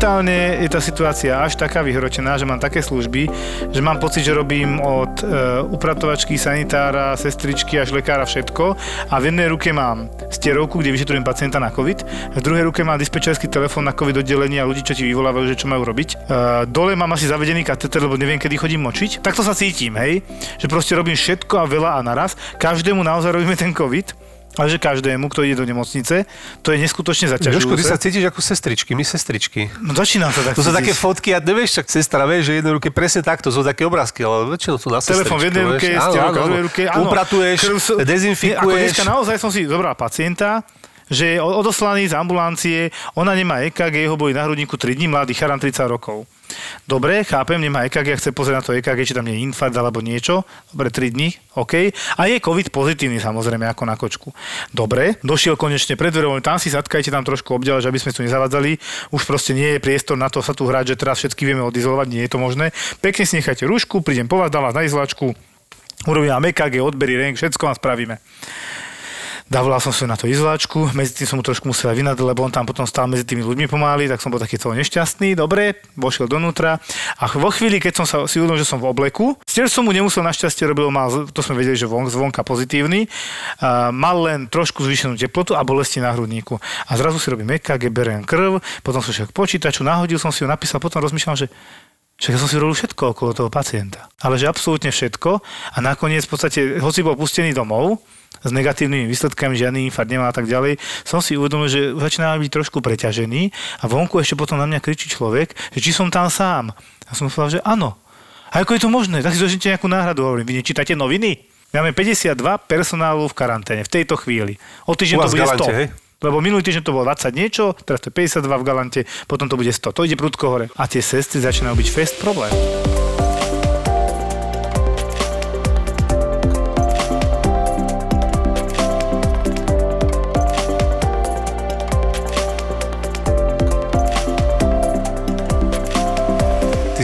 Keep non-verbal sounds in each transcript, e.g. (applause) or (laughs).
Momentálne je tá situácia až taká vyhročená, že mám také služby, že mám pocit, že robím od e, upratovačky, sanitára, sestričky až lekára všetko a v jednej ruke mám stierovku, kde vyšetrujem pacienta na COVID, v druhej ruke mám dispečerský telefón na COVID oddelenie a ľudí, čo ti vyvolávajú, že čo majú robiť. E, dole mám asi zavedený kateter, lebo neviem, kedy chodím močiť. Takto sa cítim, hej, že proste robím všetko a veľa a naraz. Každému naozaj robíme ten COVID ale že každému, kto ide do nemocnice, to je neskutočne Jožko, ty zaťažujúce. sa cítiš ako sestričky, my sestričky. No začínam sa tak To sú cítiť. také fotky, a nevieš, čak sestra, vieš, že jednej ruke presne takto, sú také obrázky, ale väčšinou sú na Telefón v jednej ruke, áno, v druhej ruke. áno. Upratuješ, Krv sú- Nie, Ako dezinfikuješ. dneska naozaj som si zobral pacienta, že je odoslaný z ambulancie, ona nemá EKG, jeho boli na hrudníku 3 dní, mladý charan 30 rokov. Dobre, chápem, nemá EKG, chce pozrieť na to EKG, či tam je infarkt alebo niečo. Dobre, 3 dní, OK. A je COVID pozitívny samozrejme, ako na kočku. Dobre, došiel konečne pred dverou, tam si zatkajte tam trošku obďalež, aby sme tu nezavadzali. Už proste nie je priestor na to sa tu hrať, že teraz všetky vieme odizolovať, nie je to možné. Pekne si nechajte rúšku, prídem po vás, dám vás na izolačku, urobím vám EKG, odbery, renk, všetko vám spravíme. Davolal som sa na to izolačku, medzi tým som mu trošku musel aj vynadať, lebo on tam potom stál medzi tými ľuďmi pomaly, tak som bol taký toho nešťastný, dobre, vošiel donútra a vo chvíli, keď som sa si uvedomil, že som v obleku, stier som mu nemusel našťastie, robil mal, to sme vedeli, že von, zvonka pozitívny, a mal len trošku zvýšenú teplotu a bolesti na hrudníku. A zrazu si robím EKG, beriem krv, potom som šiel k počítaču, nahodil som si ho, napísal, potom rozmýšľam, že však ja som si robil všetko okolo toho pacienta. Ale že absolútne všetko a nakoniec v podstate, hoci bol pustený domov, s negatívnymi výsledkami, žiadny infarkt nemá a tak ďalej, som si uvedomil, že začína byť trošku preťažený a vonku ešte potom na mňa kričí človek, že či som tam sám. A som povedal, že áno. A ako je to možné? Tak si dožite nejakú náhradu. Hovorím, vy nečítate noviny? Máme 52 personálu v karanténe v tejto chvíli. O týždeň to bude Galante, 100. hej? Lebo minulý týždeň to bolo 20 niečo, teraz to je 52 v Galante, potom to bude 100. To ide prudko hore. A tie sestry začínajú byť fest problém.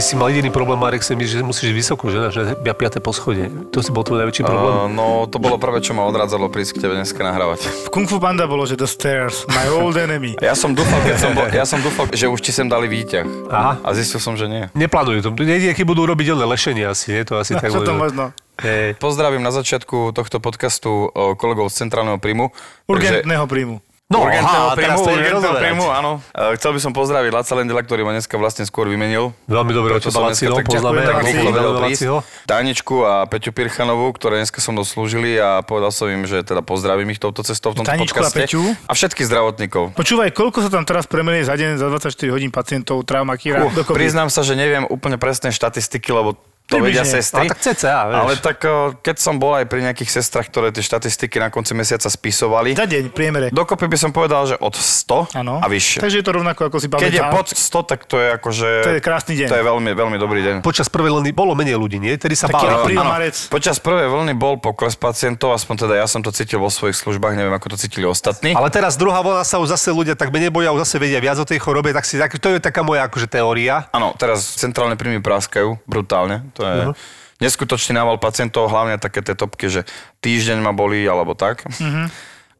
Si mal jediný problém, Marek, si že musíš vysoko, že, že ja piaté poschodie. To si bol tvoj najväčší problém. Uh, no, to bolo prvé, čo ma odrádzalo prísť k tebe dneska nahrávať. V Kung Fu Panda bolo, že the stairs, my old enemy. Ja som dúfal, keď som bol, ja som dúfal, že už ti sem dali výťah. Aha. A zistil som, že nie. Neplánujú to. Jediné, keď budú robiť len lešenie asi, nie? To asi tak Čo to možno? Hej. Pozdravím na začiatku tohto podcastu o, kolegov z Centrálneho príjmu. Takže- Urgentného príjmu. No, urgentného aha, príjmu, urgentného príjmu, áno. E, Chcel by som pozdraviť Laca Lendela, ktorý ma dneska vlastne skôr vymenil. Veľmi dobre, som dneska Balacino, tak poznáme. tak. Táničku a Peťu Pirchanovú, ktoré dneska so mnou slúžili a povedal som im, že teda pozdravím ich touto cestou v tomto Táničku a podcaste. Peťu? A všetkých zdravotníkov. Počúvaj, koľko sa tam teraz premenie za deň, za 24 hodín pacientov, traumakíra, Uh, dokopy? priznám sa, že neviem úplne presné štatistiky, lebo to vedia sestry. Ale tak cca, vieš. Ale tak o, keď som bol aj pri nejakých sestrach, ktoré tie štatistiky na konci mesiaca spisovali, Za deň, priemere. dokopy by som povedal, že od 100 Áno. a vyššie. Takže je to rovnako, ako si Keď je pamätám. pod 100, tak to je akože... To je krásny deň. To je veľmi, veľmi dobrý deň. Počas prvej vlny bolo menej ľudí, nie? Tedy sa Taký apríl. Počas prvej vlny bol pokles pacientov, aspoň teda ja som to cítil vo svojich službách, neviem, ako to cítili ostatní. Ale teraz druhá vlna sa už zase ľudia tak menej boja, už zase vedia viac o tej chorobe, tak si tak, to je taká moja akože teória. Áno, teraz centrálne príjmy praskajú brutálne. To je Mhm. neskutočný nával pacientov, hlavne také tie topky, že týždeň ma bolí alebo tak.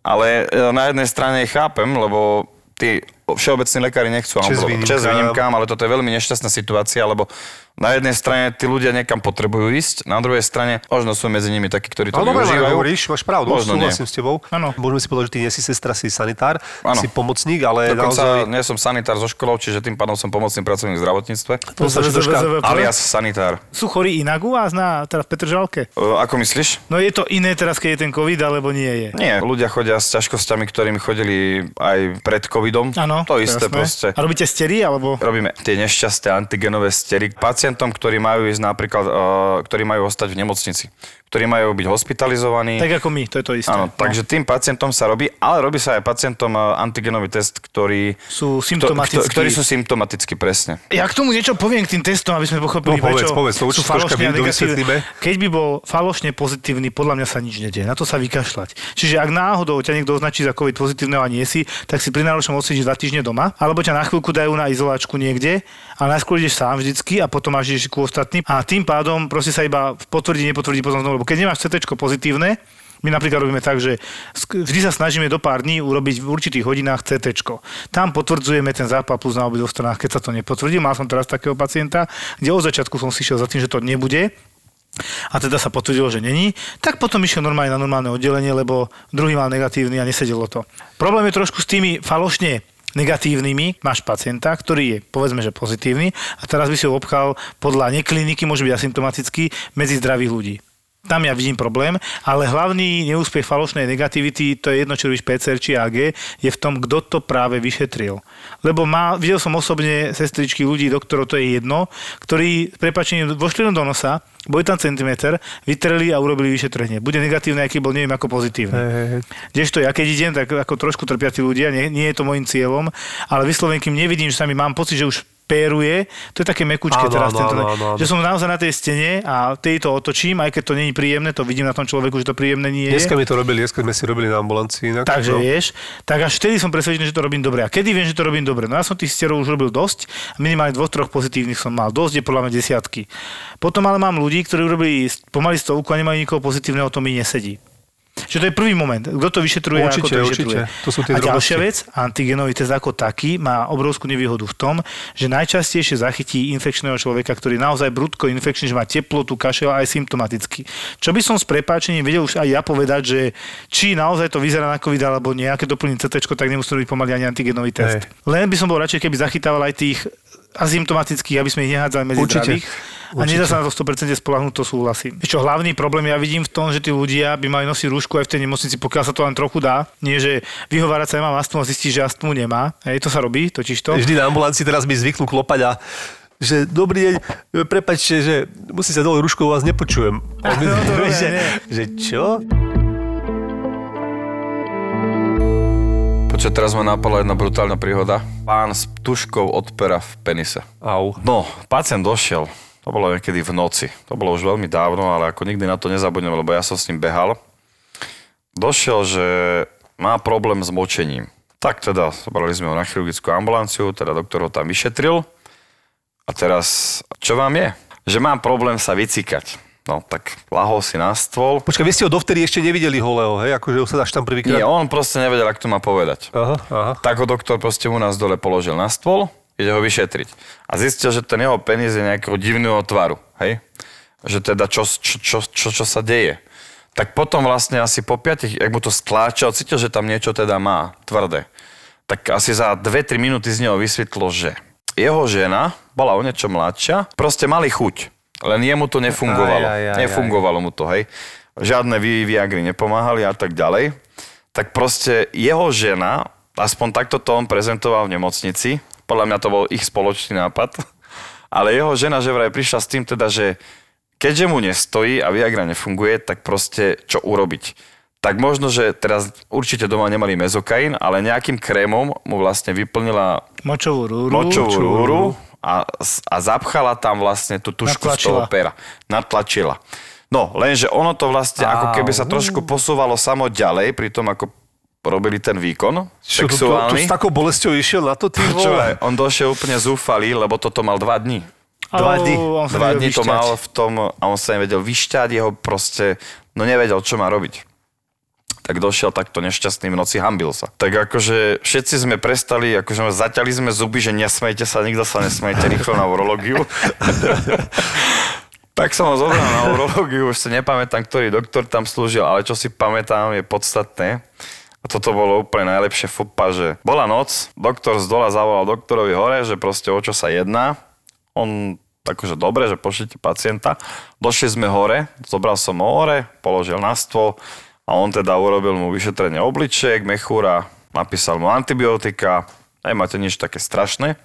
Ale e, na jednej strane chápem, lebo tí všeobecní lekári nechcú ambulovať. Čes výnimkám, ale toto je veľmi nešťastná situácia, lebo na jednej strane tí ľudia niekam potrebujú ísť, na druhej strane možno sú medzi nimi takí, ktorí to Marek, využívajú. hovoríš, máš pravdu, Možno nie. súhlasím s tebou. Áno. Môžeme si povedať, že ty nie si sestra, si sanitár, Áno. si pomocník, ale Dokonca naozaj... nie som sanitár zo školou, čiže tým pádom som pomocný pracovník v zdravotníctve. To sa troška... Alias sanitár. Sú chorí inak u vás na, teraz v Petržalke? E, ako myslíš? No je to iné teraz, keď je ten COVID, alebo nie je? Nie, ľudia chodia s ťažkosťami, ktorými chodili aj pred covidom. Áno. To isté proste. A robíte stery, alebo? Robíme tie nešťastné antigenové stery. Pacient pacientom, ktorí majú ísť napríklad, uh, ktorí majú ostať v nemocnici, ktorí majú byť hospitalizovaní. Tak ako my, to je to isté. Áno, takže tým pacientom sa robí, ale robí sa aj pacientom uh, antigenový test, ktorý, Sú symptomatickí. kto- ktorí sú symptomaticky, presne. Ja k tomu niečo poviem k tým testom, aby sme pochopili, No, povedz, prečo povedz, to sú falošne a. Keď by bol falošne pozitívny, podľa mňa sa nič nedieje. Na to sa vykašľať. Čiže ak náhodou ťa niekto označí za COVID pozitívneho a nie si, tak si pri najlepšom odsídiš dva týždne doma, alebo ťa na chvíľku dajú na izolačku niekde a najskôr ideš sám vždycky a potom máš ideš ku ostatným. A tým pádom proste sa iba potvrdí, nepotvrdí potom znovu. Lebo keď nemáš CT pozitívne, my napríklad robíme tak, že vždy sa snažíme do pár dní urobiť v určitých hodinách CT. Tam potvrdzujeme ten zápal plus na obidvoch stranách, keď sa to nepotvrdí. Mal som teraz takého pacienta, kde od začiatku som si šiel za tým, že to nebude, a teda sa potvrdilo, že není, tak potom išiel normálne na normálne oddelenie, lebo druhý mal negatívny a nesedelo to. Problém je trošku s tými falošne negatívnymi, máš pacienta, ktorý je povedzme, že pozitívny a teraz by si ho obchal podľa nekliniky, môže byť asymptomatický, medzi zdravých ľudí. Tam ja vidím problém, ale hlavný neúspech falošnej negativity, to je jedno, či robíš PCR či AG, je v tom, kto to práve vyšetril. Lebo má, videl som osobne sestričky ľudí, doktorov, to je jedno, ktorí prepačením vošli do nosa, boli tam centimeter, vytreli a urobili vyšetrenie. Bude negatívne, aký bol, neviem, ako hej, hej. Kdežto ja keď idem, tak ako trošku trpia tí ľudia, nie, nie je to môjim cieľom, ale vyslovene, kým nevidím, že sa mi mám pocit, že už péruje, to je také mekučké Áno, teraz, áno, tento, áno, áno, áno. že som naozaj na tej stene a tej to otočím, aj keď to je príjemné, to vidím na tom človeku, že to príjemné nie je. Dneska mi to robili, dneska sme si robili na ambulancii. Inak, Takže no. vieš, tak až vtedy som presvedčený, že to robím dobre. A kedy viem, že to robím dobre? No ja som tých sterov už robil dosť, minimálne dvoch, troch pozitívnych som mal. Dosť je podľa mňa desiatky. Potom ale mám ľudí, ktorí urobili pomaly stovku a nemajú nikoho pozitívneho, to mi nesedí. Čiže to je prvý moment. Kto to vyšetruje, a ako Určite, to vyšetruje. určite. To sú tie a ďalšia vec, antigenový test ako taký má obrovskú nevýhodu v tom, že najčastejšie zachytí infekčného človeka, ktorý naozaj brutko infekčný, že má teplotu, kašel aj symptomaticky. Čo by som s prepáčením vedel už aj ja povedať, že či naozaj to vyzerá na COVID alebo nie, aké doplním CT, tak nemusí robiť pomaly ani antigenový test. Hej. Len by som bol radšej, keby zachytával aj tých asymptomatických, aby sme ich nehádzali medzi Určite. zdravých. A nedá sa na to 100% spolahnúť, to súhlasím. Čo hlavný problém ja vidím v tom, že tí ľudia by mali nosiť rúšku aj v tej nemocnici, pokiaľ sa to len trochu dá. Nie, že vyhovárať sa nemám astmu a zistí, že astmu nemá. Hej, to sa robí, totiž to. Vždy na ambulancii teraz mi zvyknú klopať a že dobrý deň, prepačte, že musí sa dole ruškou, vás nepočujem. (laughs) (laughs) A No, nie, že, že čo? Počuť, teraz ma napadla jedna brutálna príhoda. Pán s tuškou odpera v penise. Au. No, pacient došiel. To bolo niekedy v noci. To bolo už veľmi dávno, ale ako nikdy na to nezabudnem, lebo ja som s ním behal. Došiel, že má problém s močením. Tak teda, zobrali sme ho na chirurgickú ambulanciu, teda doktor ho tam vyšetril. A teraz, čo vám je? Že mám problém sa vycikať. No, tak lahol si na stôl. Počkaj, vy ste ho dovtedy ešte nevideli holého, hej? Akože sa až tam prvýkrát... Nie, on proste nevedel, ako to má povedať. Aha, aha. Tak ho doktor proste u nás dole položil na stôl, ide ho vyšetriť. A zistil, že ten jeho penis je nejakého divného tvaru, hej? Že teda čo, čo, čo, čo, čo sa deje. Tak potom vlastne asi po piatich, jak mu to stláčal, cítil, že tam niečo teda má, tvrdé. Tak asi za 2-3 minúty z neho vysvetlo, že jeho žena bola o niečo mladšia, proste mali chuť. Len jemu to nefungovalo. Aj, aj, aj, aj. nefungovalo mu to, hej. Žiadne vi- viagry nepomáhali a tak ďalej. Tak proste jeho žena, aspoň takto to on prezentoval v nemocnici, podľa mňa to bol ich spoločný nápad, (laughs) ale jeho žena že vraj prišla s tým teda, že keďže mu nestojí a Viagra nefunguje, tak proste čo urobiť? Tak možno, že teraz určite doma nemali mezokain, ale nejakým krémom mu vlastne vyplnila Močovú rúru. močovú rúru a, a zapchala tam vlastne tú tušku z toho Natlačila. pera. Natlačila. No, lenže ono to vlastne ako keby sa trošku posúvalo samo ďalej pri tom, ako robili ten výkon Čo, to, to, to, sexuálny. s takou bolesťou išiel na to, ty Čo, vole? on došiel úplne zúfalý, lebo toto mal dva dní. Dva dní. Dva dní to mal v tom a on sa nevedel vyšťať, jeho proste, no nevedel, čo má robiť. Tak došiel takto nešťastný v noci, hambil sa. Tak akože všetci sme prestali, akože zaťali sme zuby, že nesmejte sa, nikto sa nesmejte rýchlo na urológiu. (laughs) tak som ho zobral na urológiu, už si nepamätám, ktorý doktor tam slúžil, ale čo si pamätám je podstatné. A toto bolo úplne najlepšie fopa, že bola noc, doktor z dola zavolal doktorovi hore, že proste o čo sa jedná. On akože dobre, že pošlite pacienta. Došli sme hore, zobral som ho hore, položil na stôl a on teda urobil mu vyšetrenie obličiek, mechúra, napísal mu antibiotika, nemáte nič také strašné.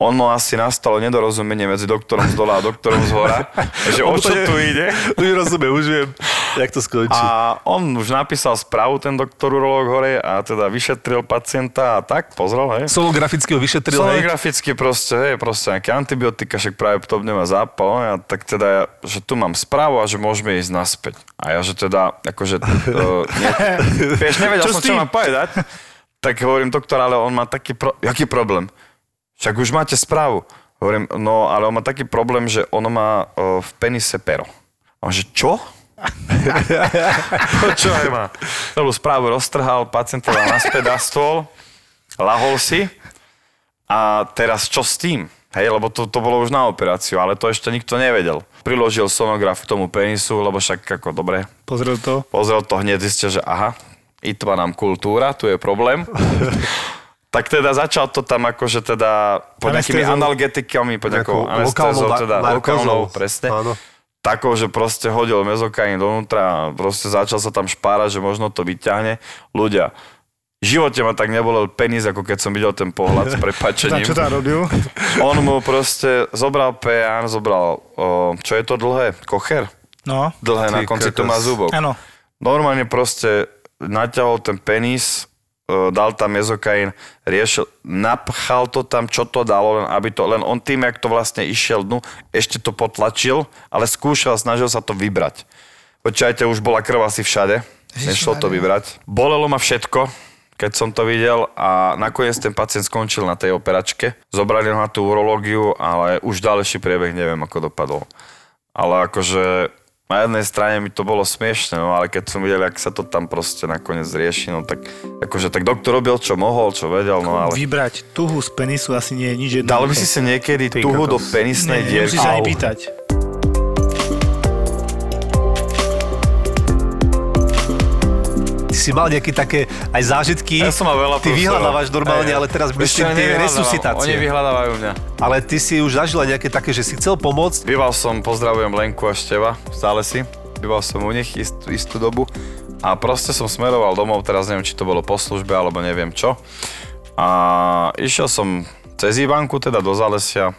on mu asi nastalo nedorozumenie medzi doktorom z dola a doktorom z hora, (laughs) že o čo tu ide. Už rozumiem, už viem, (laughs) jak to skončí. A on už napísal správu, ten doktor urológ hore, a teda vyšetril pacienta a tak, pozrel, hej. Sonograficky ho vyšetril, hej? Sonograficky proste, hej, proste nejaké antibiotika, však práve to nemá zápal, a tak teda, ja, že tu mám správu a že môžeme ísť naspäť. A ja, že teda, akože, (laughs) uh, vieš, nevedel Čo som, čo mám povedať. Tak hovorím, doktor, ale on má taký, pro... jaký problém? Však už máte správu. Hovorím, no, ale on má taký problém, že on má uh, v penise pero. A on, že čo? Čo aj má? Celú správu roztrhal, pacient to dal naspäť na stôl, lahol si a teraz čo s tým? Hej, lebo to, to bolo už na operáciu, ale to ešte nikto nevedel. Priložil sonograf k tomu penisu, lebo však ako dobre, Pozrel to. pozrel to hneď, zistil, že aha, itva nám kultúra, tu je problém. (laughs) tak teda začal to tam akože teda pod nejakými analgetikami, pod nejakou anestézou, teda lokálnou, presne. Áno. Takou, že proste hodil mezokain dovnútra a proste začal sa tam špárať, že možno to vyťahne. Ľudia, v živote ma tak nebolel penis, ako keď som videl ten pohľad s (laughs) prepačením. čo tam robil? (laughs) On mu proste zobral peán, zobral, o, čo je to dlhé? Kocher? No, Dlhé na konci to má zubok. áno. Normálne proste naťahol ten penis, dal tam mezokain, riešil, napchal to tam, čo to dalo, len aby to, len on tým, jak to vlastne išiel dnu, ešte to potlačil, ale skúšal, snažil sa to vybrať. Počujete, už bola krv asi všade, nešlo to vybrať. Bolelo ma všetko, keď som to videl a nakoniec ten pacient skončil na tej operačke. Zobrali ho na tú urológiu, ale už ďalší priebeh neviem, ako dopadol. Ale akože na jednej strane mi to bolo smiešne, no ale keď som videl, jak sa to tam proste nakoniec rieši, no tak akože tak doktor robil, čo mohol, čo vedel, no ale... Vybrať tuhu z penisu asi nie je nič jednoduché. Dal by si si niekedy Ty tuhu do penisnej dierky? nemusíš sa ani pýtať. Si mal nejaké také aj zážitky. Ja som mal veľa Ty vyhľadávaš normálne, Hej, ale teraz myslím tie resuscitácie. Oni vyhľadávajú mňa. Ale ty si už zažila nejaké také, že si chcel pomôcť. Býval som, pozdravujem Lenku a Števa, stále si. Býval som u nich istú, istú dobu a proste som smeroval domov, teraz neviem, či to bolo po službe alebo neviem čo. A išiel som cez Ivanku, teda do Zalesia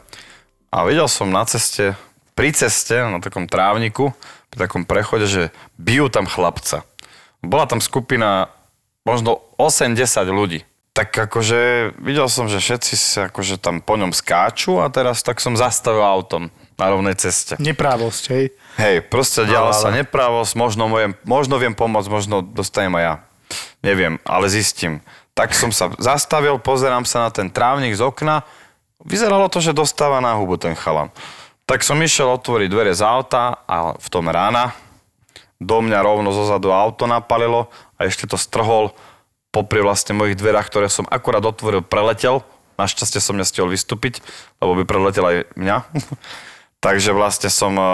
a videl som na ceste, pri ceste, na takom trávniku, pri takom prechode, že bijú tam chlapca. Bola tam skupina možno 8-10 ľudí. Tak akože videl som, že všetci sa akože tam po ňom skáču a teraz tak som zastavil autom na rovnej ceste. Neprávosť, hej. Hej, proste diala Ale- sa nepravosť, možno, mojem, možno viem pomôcť, možno dostanem aj ja. Neviem, ale zistím. Tak som sa zastavil, pozerám sa na ten trávnik z okna. Vyzeralo to, že dostáva na hubu ten chalan. Tak som išiel otvoriť dvere z auta a v tom rána do mňa rovno zozadu auto napalilo a ešte to strhol popri vlastne mojich dverách, ktoré som akurát otvoril, preletel. Našťastie som nestihol vystúpiť, lebo by preletel aj mňa. (laughs) Takže vlastne som e,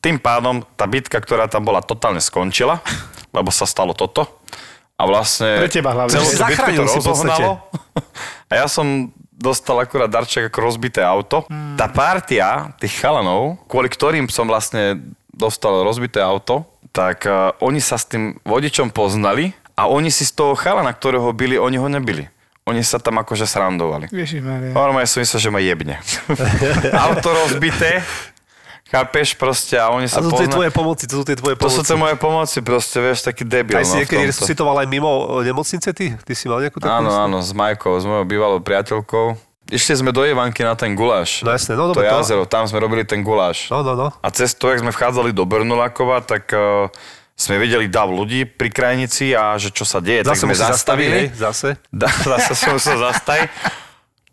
tým pádom, tá bitka, ktorá tam bola, totálne skončila, lebo sa stalo toto. A vlastne... Pre teba hlavne. celú Si tú bitku to rozohnalo. A ja som dostal akurát darček ako rozbité auto. Hmm. Tá partia tých chalanov, kvôli ktorým som vlastne dostal rozbité auto, tak uh, oni sa s tým vodičom poznali a oni si z toho chalana, ktorého byli, oni ho nebili. Oni sa tam akože srandovali. Ježišmaria. Normálne som myslel, že ma jebne. (laughs) Auto rozbité, chápeš proste a oni A sa to sú tie pozna- tvoje pomoci, to sú tie tvoje To sú pomoci. tie moje pomoci, proste, vieš, taký debil. Aj si no, niekedy resuscitoval aj mimo e, nemocnice ty? Ty si mal nejakú takú? Áno, istú? áno, s Majkou, s mojou bývalou priateľkou. Išli sme do Ivanky na ten guláš. No jasné, no to dobre. jazero, tam sme robili ten guláš. No, no, no. A cez to, jak sme vchádzali do Brnulakova, tak uh, sme videli dav ľudí pri krajnici a že čo sa deje, tak Zase sme zastaviť, hej, zastavili. zase. (laughs) Da, zase som sa zastaviť.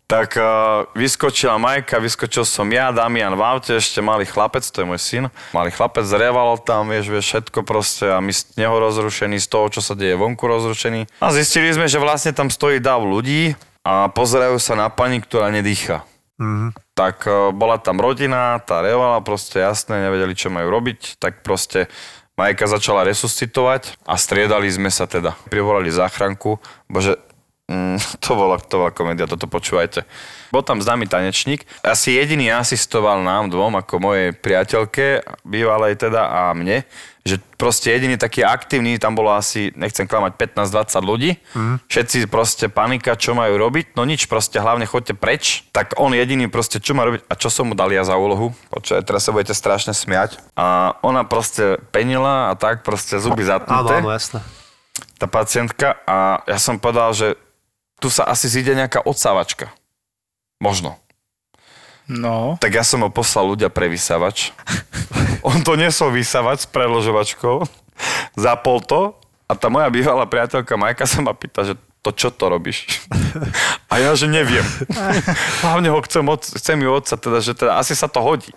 Tak uh, vyskočila Majka, vyskočil som ja, Damian v aute, ešte malý chlapec, to je môj syn. Malý chlapec zreval tam, vieš, vieš, všetko proste a my z neho rozrušení, z toho, čo sa deje vonku rozrušení. A zistili sme, že vlastne tam stojí dav ľudí a pozerajú sa na pani, ktorá nedýcha. Tak uh, bola tam rodina, tá revala, proste jasné, nevedeli, čo majú robiť, tak proste Majka začala resuscitovať a striedali sme sa teda. Privolali záchranku, bože, mm, (laughs) to bola, to bola komédia, toto počúvajte. Bol tam známy tanečník, asi jediný asistoval nám dvom, ako mojej priateľke, bývalej teda a mne, že proste jediný taký aktívny, tam bolo asi, nechcem klamať, 15-20 ľudí. Mm. Všetci proste panika, čo majú robiť, no nič, proste hlavne chodte preč. Tak on jediný proste, čo má robiť a čo som mu dal ja za úlohu. Počkaj, teraz sa budete strašne smiať. A ona proste penila a tak proste zuby Áno, zatnuté áno, jasné. tá pacientka a ja som povedal, že tu sa asi zíde nejaká odsávačka. Možno. No, Tak ja som ho poslal ľudia pre vysávač. (laughs) On to nesol vysávať s preložovačkou. Zapol to a tá moja bývalá priateľka Majka sa ma pýta, že to čo to robíš? (laughs) A ja, že neviem. Hlavne ho chcem, od, chcem ju otca, teda, že teda asi sa to hodí.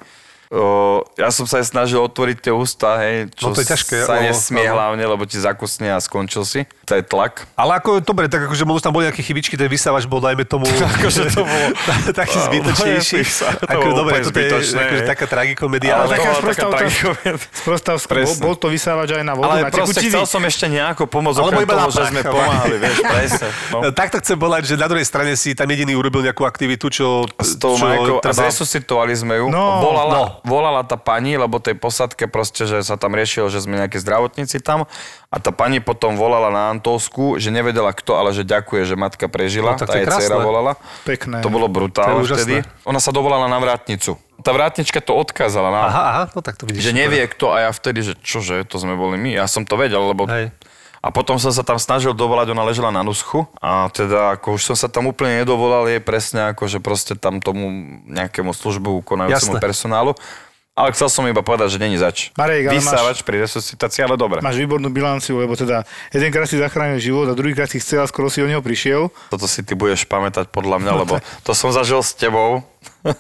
O, ja som sa aj snažil otvoriť tie ústa, hej, čo No to je ťažké, sa áno, nesmie áno. hlavne, lebo ti zakusne a skončil si. To je tlak. Ale ako, dobre, tak akože možno tam boli nejaké chybičky, ten vysávač bol, dajme tomu... (laughs) Akože to bolo- (laughs) taký zbytočnejší. (laughs) To Ako, dobre, toto je akože taká tragikomédia. Ale Ale, taká to. Sprostávka, bol, to vysávač aj na vodu, Ale na proste chcel som ešte nejako pomôcť, okrem toho, že sme pomáhali, vieš, presne. No. Takto chcem povedať, že na druhej strane si tam jediný urobil nejakú aktivitu, čo... S tou Majkou zresuscitovali sme ju. No, volala, tá pani, lebo tej posadke proste, že sa tam riešilo, že sme nejakí zdravotníci tam. A tá pani potom volala na Antolsku, že nevedela kto, ale že ďakuje, že matka prežila. No, tak tá to je jej dcera volala. Pekné. To bolo brutálne vtedy. Ona sa dovolala na vrátnicu. Tá vrátnička to odkázala na, Aha, aha, no tak to vidíš. že nevie kto a ja vtedy, že čože, to sme boli my. Ja som to vedel, lebo... Hej. A potom som sa tam snažil dovolať, ona ležela na nuschu a teda ako už som sa tam úplne nedovolal jej presne ako, že proste tam tomu nejakému službu konajúcemu Jasné. personálu. Ale chcel som iba povedať, že není zač. Marek, ale Vysávač pri resuscitácii, ale dobre. Máš výbornú bilanciu, lebo teda jedenkrát si zachránil život a druhýkrát si chcel a skoro si o neho prišiel. Toto si ty budeš pamätať podľa mňa, lebo to som zažil s tebou. (laughs)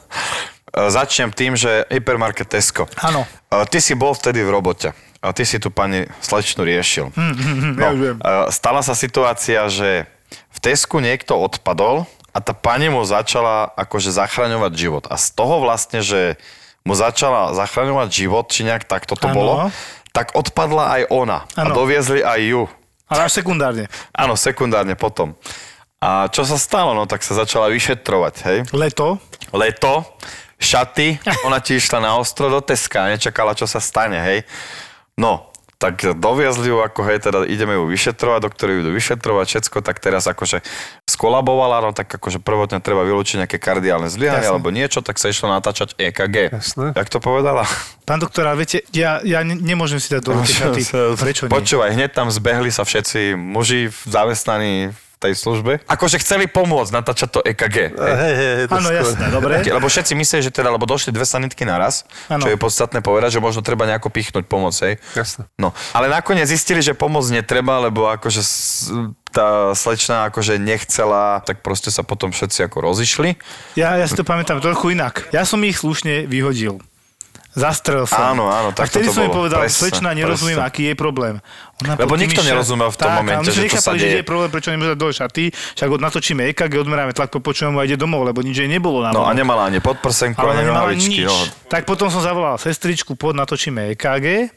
Začnem tým, že hypermarket Tesco. Áno. Ty si bol vtedy v robote. A ty si tu pani slečnu riešil. Hm, ja už viem. e, stala sa situácia, že v Tesku niekto odpadol a tá pani mu začala akože zachraňovať život. A z toho vlastne, že mu začala zachraňovať život, či nejak tak toto bolo, tak odpadla aj ona. A doviezli aj ju. Ale až sekundárne. Áno, sekundárne potom. A čo sa stalo? No tak sa začala vyšetrovať, hej. Leto. Leto, šaty, (laughs) ona ti išla na ostro do Teska, nečakala, čo sa stane, hej. No, tak doviezli ju, ako hej, teda ideme ju vyšetrovať, doktori idú vyšetrovať, všetko, tak teraz akože skolabovala, no tak akože prvotne treba vylúčiť nejaké kardiálne zlyhanie alebo niečo, tak sa išlo natáčať EKG. Jasné. Jak to povedala? Pán doktor, ale viete, ja, ja ne- nemôžem si dať do ruky šaty. (laughs) Prečo nie? Počúvaj, hneď tam zbehli sa všetci muži zamestnaní tej službe. Akože chceli pomôcť natáčať to EKG. hej. Hej, hej, Áno, jasné, dobre. Lebo všetci mysleli, že teda, lebo došli dve sanitky naraz, Áno. čo je podstatné povedať, že možno treba nejako pichnúť pomoc, hej. Jasné. No, ale nakoniec zistili, že pomoc netreba, lebo akože tá slečna akože nechcela, tak proste sa potom všetci ako rozišli. Ja, ja si to pamätám trochu inak. Ja som ich slušne vyhodil. Zastrel som. Áno, áno, A takto vtedy to som jej povedal, Presne, slečna, nerozumiem, presne. aký je problém. Ona Lebo nikto šat- nerozumel v tom tak, momente, a že čo sa nechápali, že deje. je problém, prečo nemôže dať dole šaty, však natočíme EKG, odmeráme tlak, počujeme a ide domov, lebo nič jej nebolo na No a nemala ani podprsenku, ani nohavičky. No. Tak potom som zavolal sestričku, pod natočíme EKG.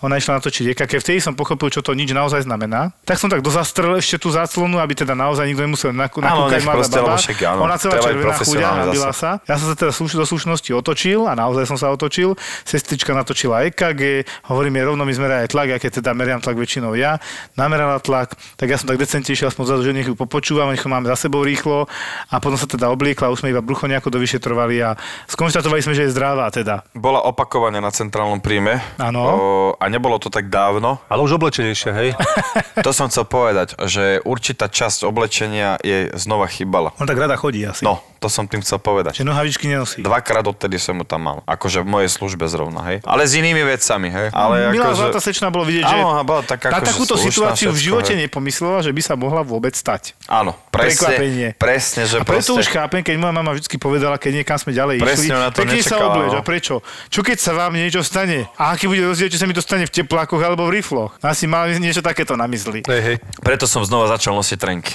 Ona išla natočiť EKG, vtedy som pochopil, čo to nič naozaj znamená. Tak som tak dozastrel ešte tú záclonu, aby teda naozaj nikto nemusel nakú, Áno, nakúkať proste, baba. však áno, Ona celá červená profesionálne nabila sa. Ja som sa teda sluš- do slušnosti otočil a naozaj som sa otočil. Sestrička natočila EKG, hovorím jej rovno mi zmerá aj tlak, aké teda meriam tlak väčšinou ja. Namerala tlak, tak ja som tak decentne išiel aspoň zadu, že nech ju popočúvam, nech ju máme za sebou rýchlo a potom sa teda obliekla, už sme iba brucho nejako dovyšetrovali a skonštatovali sme, že je zdravá teda. Bola opakovane na centrálnom príjme. Áno. O, a nebolo to tak dávno. Ale už oblečenejšie, hej? (laughs) To som chcel povedať, že určitá časť oblečenia jej znova chýbala. On tak rada chodí asi. No, to som tým chcel povedať. Že nohavičky nenosí. Dvakrát odtedy som ju tam mal. Akože v mojej službe zrovna, hej. Ale s inými vecami, hej. Ale Milá akože... zlatá sečna bolo vidieť, že Áno, bola tak na akože takúto situáciu v všetko, živote hej. nepomyslela, že by sa mohla vôbec stať. Áno, Prekvapenie. presne, presne, že A preto proste... už chápem, keď moja mama vždy povedala, keď niekam sme ďalej Presne, išli, to pekne sa obleč. no. A prečo? Čo keď sa vám niečo stane? A aký bude rozdiel, či sa mi to stane v teplákoch alebo v rifloch? Asi mal niečo takéto na mysli. Hej, hej. Preto som znova začal nosiť trenky.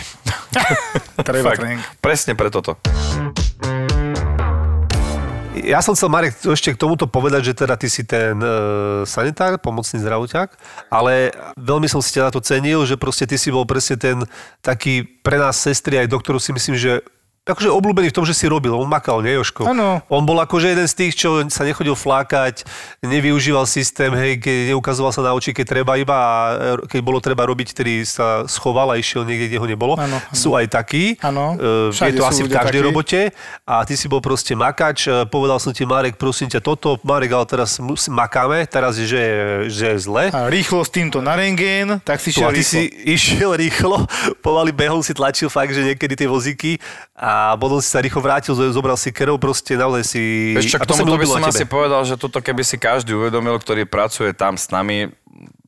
(laughs) Treba Fakt, trenk. presne preto to. Ja som chcel, Marek, ešte k tomuto povedať, že teda ty si ten e, sanitár, pomocný zdravotňák, ale veľmi som si ťa na to cenil, že proste ty si bol presne ten taký pre nás sestry, aj doktoru si myslím, že akože obľúbený v tom, že si robil. On makal, nie Joško? Áno. On bol akože jeden z tých, čo sa nechodil flákať, nevyužíval systém, hej, keď neukazoval sa na oči, keď treba iba a keď bolo treba robiť, ktorý sa schoval a išiel niekde, kde ho nebolo. Áno, áno. Sú aj takí. Áno, E, je to asi v každej takí. robote. A ty si bol proste makač. E, Povedal som ti, Marek, prosím ťa toto. Marek, ale teraz makáme, teraz je, že, že je zle. A rýchlo s týmto na rengén, tak si Tu, a šiel ty rýchlo. si išiel rýchlo, (laughs) pomaly behom si tlačil fakt, že niekedy tie vozíky a potom si sa rýchlo vrátil, zo- zobral si kerov, proste naozaj si... Vieš čo, a k to sa mi tomuto by som asi povedal, že toto keby si každý uvedomil, ktorý pracuje tam s nami,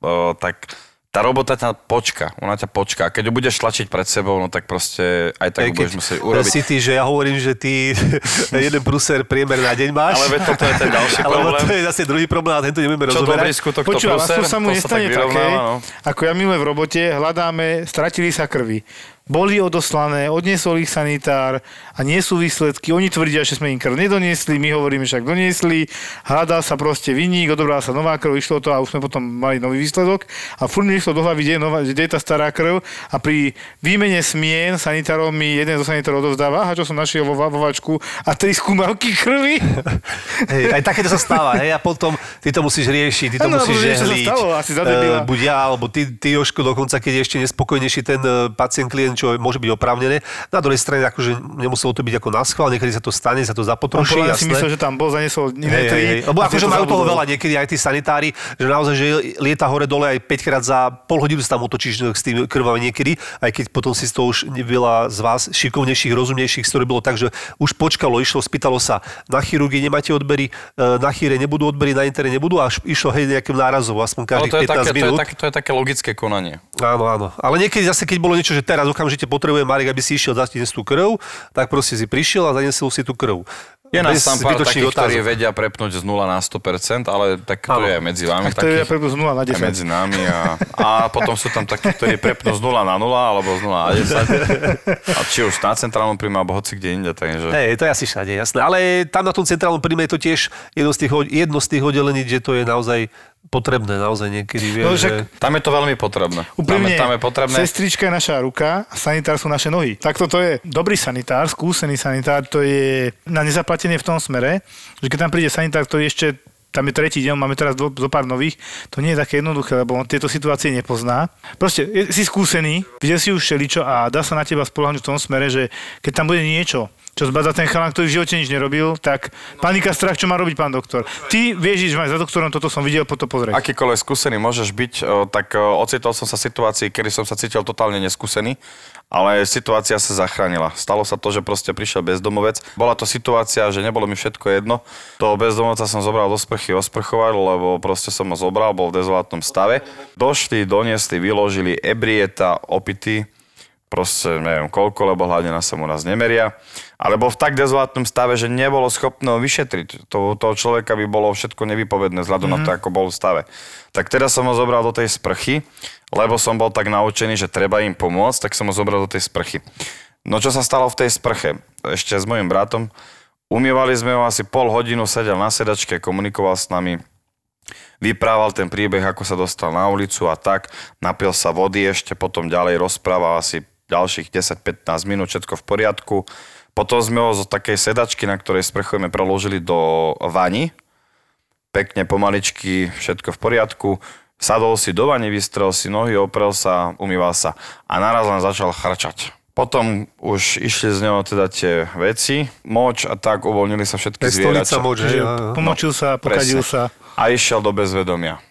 o, tak tá robota ťa počka, ona ťa počká. Keď ju budeš tlačiť pred sebou, no tak proste aj tak ju budeš musieť urobiť. Si ty, že ja hovorím, že ty (laughs) jeden pruser priemer na deň máš. Ale veď toto je ten ďalší (laughs) Alebo problém. to je zase druhý problém a tento nebudeme Čo dobrý rozoberať. skutok to Počúva, pruser, to sa mu to sa tak nestane také, no. ako ja minule v robote, hľadáme, stratili sa krvi. Boli odoslané, odniesol ich sanitár a nie sú výsledky. Oni tvrdia, že sme im krv nedoniesli, my hovoríme, však doniesli. Hľadal sa proste vinník, odobrala sa nová krv, išlo to a už sme potom mali nový výsledok. A furt mi išlo do hlavy, kde je, nová, kde je tá stará krv. A pri výmene smien sanitárov mi jeden zo sanitárov odovzdáva, aha, čo som našiel vo, vo vačku a tri skúmavky krvi. (laughs) Hej, aj takéto sa stáva, hej, a potom ty to musíš riešiť, ty to Áno, musíš žehliť. stalo, asi. Eh, buď ja, alebo ty, ty Joško, dokonca, keď je ešte nespokojnejší ten eh, pacient, klient, čo môže byť oprávnené. Na druhej strane, akože nemuselo to byť ako na schvál, niekedy sa to stane, sa to On zapotroší, mňa si myslel, že tam bol, zaniesol iné tri. hej. Lebo a akože majú toho veľa niekedy aj tí sanitári, že naozaj, že lieta hore-dole aj 5 krát za pol hodinu sa tam otočíš s tými krvami niekedy, aj keď potom si toho už veľa z vás šikovnejších, rozumnejších, z ktorých bolo tak, že už počkalo, išlo, spýtalo sa, na chirurgii nemáte odbery, e, na chýre nebudú odbery, na intere nebudú, až išlo hej nejakým nárazom, aspoň Ale každých to je, 15 také, to, je minút. také, to je také logické konanie. Áno, áno. Ale niekedy zase, keď bolo niečo, že teraz okamžite potrebuje Marek, aby si išiel dať tú krv, tak proste si prišiel a zaniesol si tú krv. Je nás tam pár takých, ktorí vedia prepnúť z 0 na 100%, ale tak to je aj medzi vami. Tak to je preto z 0 na aj 10. medzi nami a, a potom sú tam takí, ktorí prepnú z 0 na 0 alebo z 0 na 10. A či už na centrálnom príjme alebo hoci kde inde, takže... Hej, to je asi všade, jasné. Ale tam na tom centrálnom príjme je to tiež jedno z tých, jedno z tých oddelení, že to je naozaj potrebné, naozaj niekedy. Vieš, No, že... Tam je to veľmi potrebné. Úprimne, tam, je, tam je potrebné. sestrička je naša ruka a sanitár sú naše nohy. Tak toto je dobrý sanitár, skúsený sanitár, to je na nezaplatenie v tom smere, že keď tam príde sanitár, ktorý ešte tam je tretí deň, máme teraz do, zo pár nových, to nie je také jednoduché, lebo on tieto situácie nepozná. Proste je, si skúsený, videl si už šeličo a dá sa na teba spolahnúť v tom smere, že keď tam bude niečo, čo zbadá ten chalan, ktorý v živote nič nerobil, tak panika, strach, čo má robiť pán doktor. Ty vieš, že máš za doktorom, toto som videl, po to pozrieť. Akýkoľvek skúsený môžeš byť, o, tak o, ocitol som sa v situácii, kedy som sa cítil totálne neskúsený, ale situácia sa zachránila. Stalo sa to, že proste prišiel bezdomovec. Bola to situácia, že nebolo mi všetko jedno. Toho bezdomovca som zobral do sprchy osprchovať, lebo proste som ho zobral, bol v dezolátnom stave. Došli, doniesli, vyložili ebrieta, opity, proste neviem koľko, lebo hladina sa mu nás nemeria. Ale bol v tak dezolátnom stave, že nebolo schopné ho vyšetriť. To, toho človeka by bolo všetko nevypovedné vzhľadom mm-hmm. na to, ako bol v stave. Tak teraz som ho zobral do tej sprchy, lebo som bol tak naučený, že treba im pomôcť, tak som ho zobral do tej sprchy. No čo sa stalo v tej sprche? Ešte s mojim bratom. Umievali sme ho asi pol hodinu, sedel na sedačke, komunikoval s nami, vyprával ten príbeh, ako sa dostal na ulicu a tak. Napil sa vody ešte, potom ďalej rozprával asi ďalších 10-15 minút, všetko v poriadku. Potom sme ho z takej sedačky, na ktorej sprchujeme, preložili do vani. Pekne, pomaličky, všetko v poriadku. Sadol si do vani, vystrel si nohy, oprel sa, umýval sa a naraz len začal chrčať. Potom už išli z neho teda tie veci, moč a tak uvoľnili sa všetky Stolica zvierača. moč, hej, Že áno. pomočil sa, pokadil Presne. sa. A išiel do bezvedomia.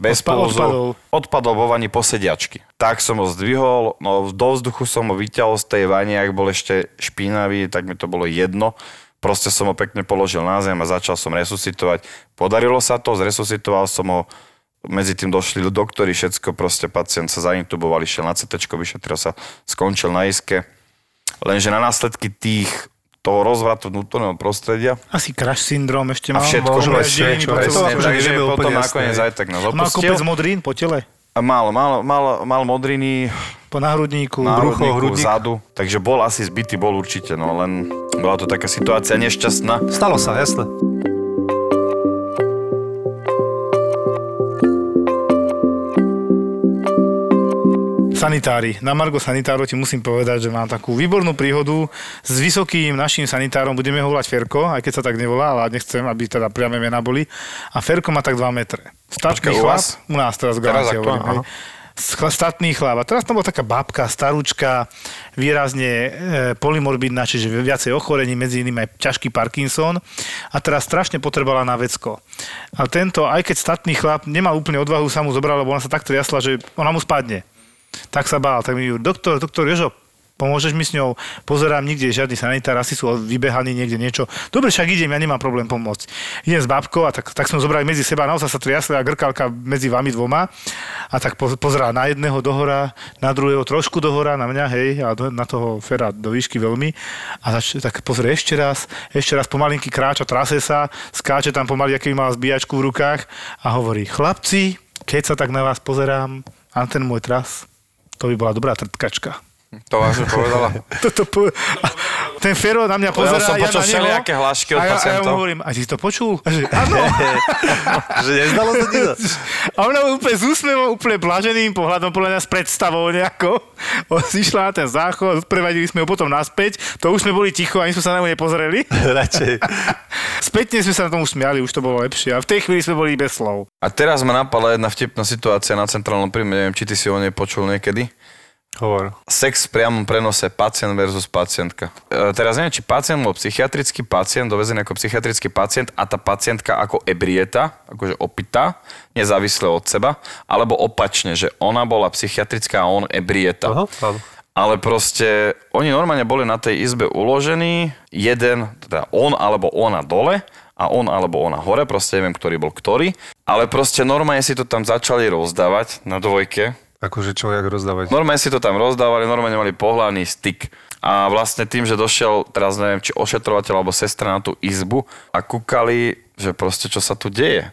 Bez Odpa- pulzu. odpadol. Odpadol vo vani po sediačky. Tak som ho zdvihol, no do vzduchu som ho vyťahol z tej vani, ak bol ešte špinavý, tak mi to bolo jedno. Proste som ho pekne položil na zem a začal som resuscitovať. Podarilo sa to, zresuscitoval som ho, medzi tým došli doktori, všetko, proste pacient sa zaintuboval, išiel na CT, vyšetril sa, skončil na iske. Lenže na následky tých toho rozvratu vnútorného prostredia Asi crash syndrom ešte a mal. všetko Preždenie všetko, celom- to presne, akože takže potom nakoniec aj tak nás Mal opustil. kopec modrín po tele, A Mal, mal, mal, mal modriny, po náhrudníku. na brucho, hrudník. vzadu, takže bol asi zbytý, bol určite, no len bola to taká situácia nešťastná. Stalo sa, jasné. Sanitári. Na Margo Sanitárov ti musím povedať, že mám takú výbornú príhodu s vysokým našim sanitárom, budeme ho volať Ferko, aj keď sa tak nevolá, ale nechcem, aby teda priame mená boli. A Ferko má tak 2 metre. Statný Počkaj, u chlap, vás? u nás teraz, garancia aktuálne, hovorím, statný chlap. A teraz tam bola taká babka, starúčka, výrazne e, polymorbidná, čiže viacej ochorení, medzi iným aj ťažký Parkinson. A teraz strašne potrebovala na vecko. A tento, aj keď statný chlap nemal úplne odvahu, sa mu zobral, lebo ona sa tak triasla, že ona mu spadne. Tak sa bál. Tak mi hovorí, doktor, doktor Jožo, pomôžeš mi s ňou? Pozerám, nikde žiadny sanitár, asi sú vybehaní niekde niečo. Dobre, však idem, ja nemám problém pomôcť. Idem s babkou a tak, tak sme zobrali medzi seba, naozaj sa triasli a grkalka medzi vami dvoma. A tak po, pozerá na jedného dohora, na druhého trošku dohora, na mňa, hej, a do, na toho Fera do výšky veľmi. A zač, tak pozrie ešte raz, ešte raz pomalinky kráča, trase sa, skáče tam pomaly, aký mal zbíjačku v rukách a hovorí, chlapci, keď sa tak na vás pozerám, a ten môj tras, to by bola dobrá trtkačka. To vážne povedala. Toto po... ten Fero na mňa pozerá, som ja počul všelijaké hlášky od a ja, a ja mu hovorím, a ty si to počul? A že, áno. (laughs) že nezdalo sa ti to? A ona úplne s úsmevom, úplne blaženým pohľadom, podľa mňa s predstavou nejako. Zišla (laughs) na ten záchod, prevadili sme ho potom naspäť. To už sme boli ticho, ani sme sa na ňu nepozreli. (laughs) Radšej. Spätne sme sa na tomu smiali, už to bolo lepšie. A v tej chvíli sme boli bez slov. A teraz ma napadla jedna vtipná situácia na centrálnom príjme, neviem, či ty si o nej počul niekedy. Hovor. Sex v priamom prenose pacient versus pacientka. E, teraz neviem, či pacient bol psychiatrický pacient, dovezený ako psychiatrický pacient a tá pacientka ako ebrieta, akože opitá, nezávisle od seba, alebo opačne, že ona bola psychiatrická a on ebrieta. Aha, áno. Ale proste oni normálne boli na tej izbe uložení, jeden, teda on alebo ona dole a on alebo ona hore, proste neviem, ktorý bol ktorý, ale proste normálne si to tam začali rozdávať na dvojke. Akože čo, jak rozdávať? Normálne si to tam rozdávali, normálne mali pohľadný styk. A vlastne tým, že došiel, teraz neviem, či ošetrovateľ alebo sestra na tú izbu a kúkali, že proste čo sa tu deje.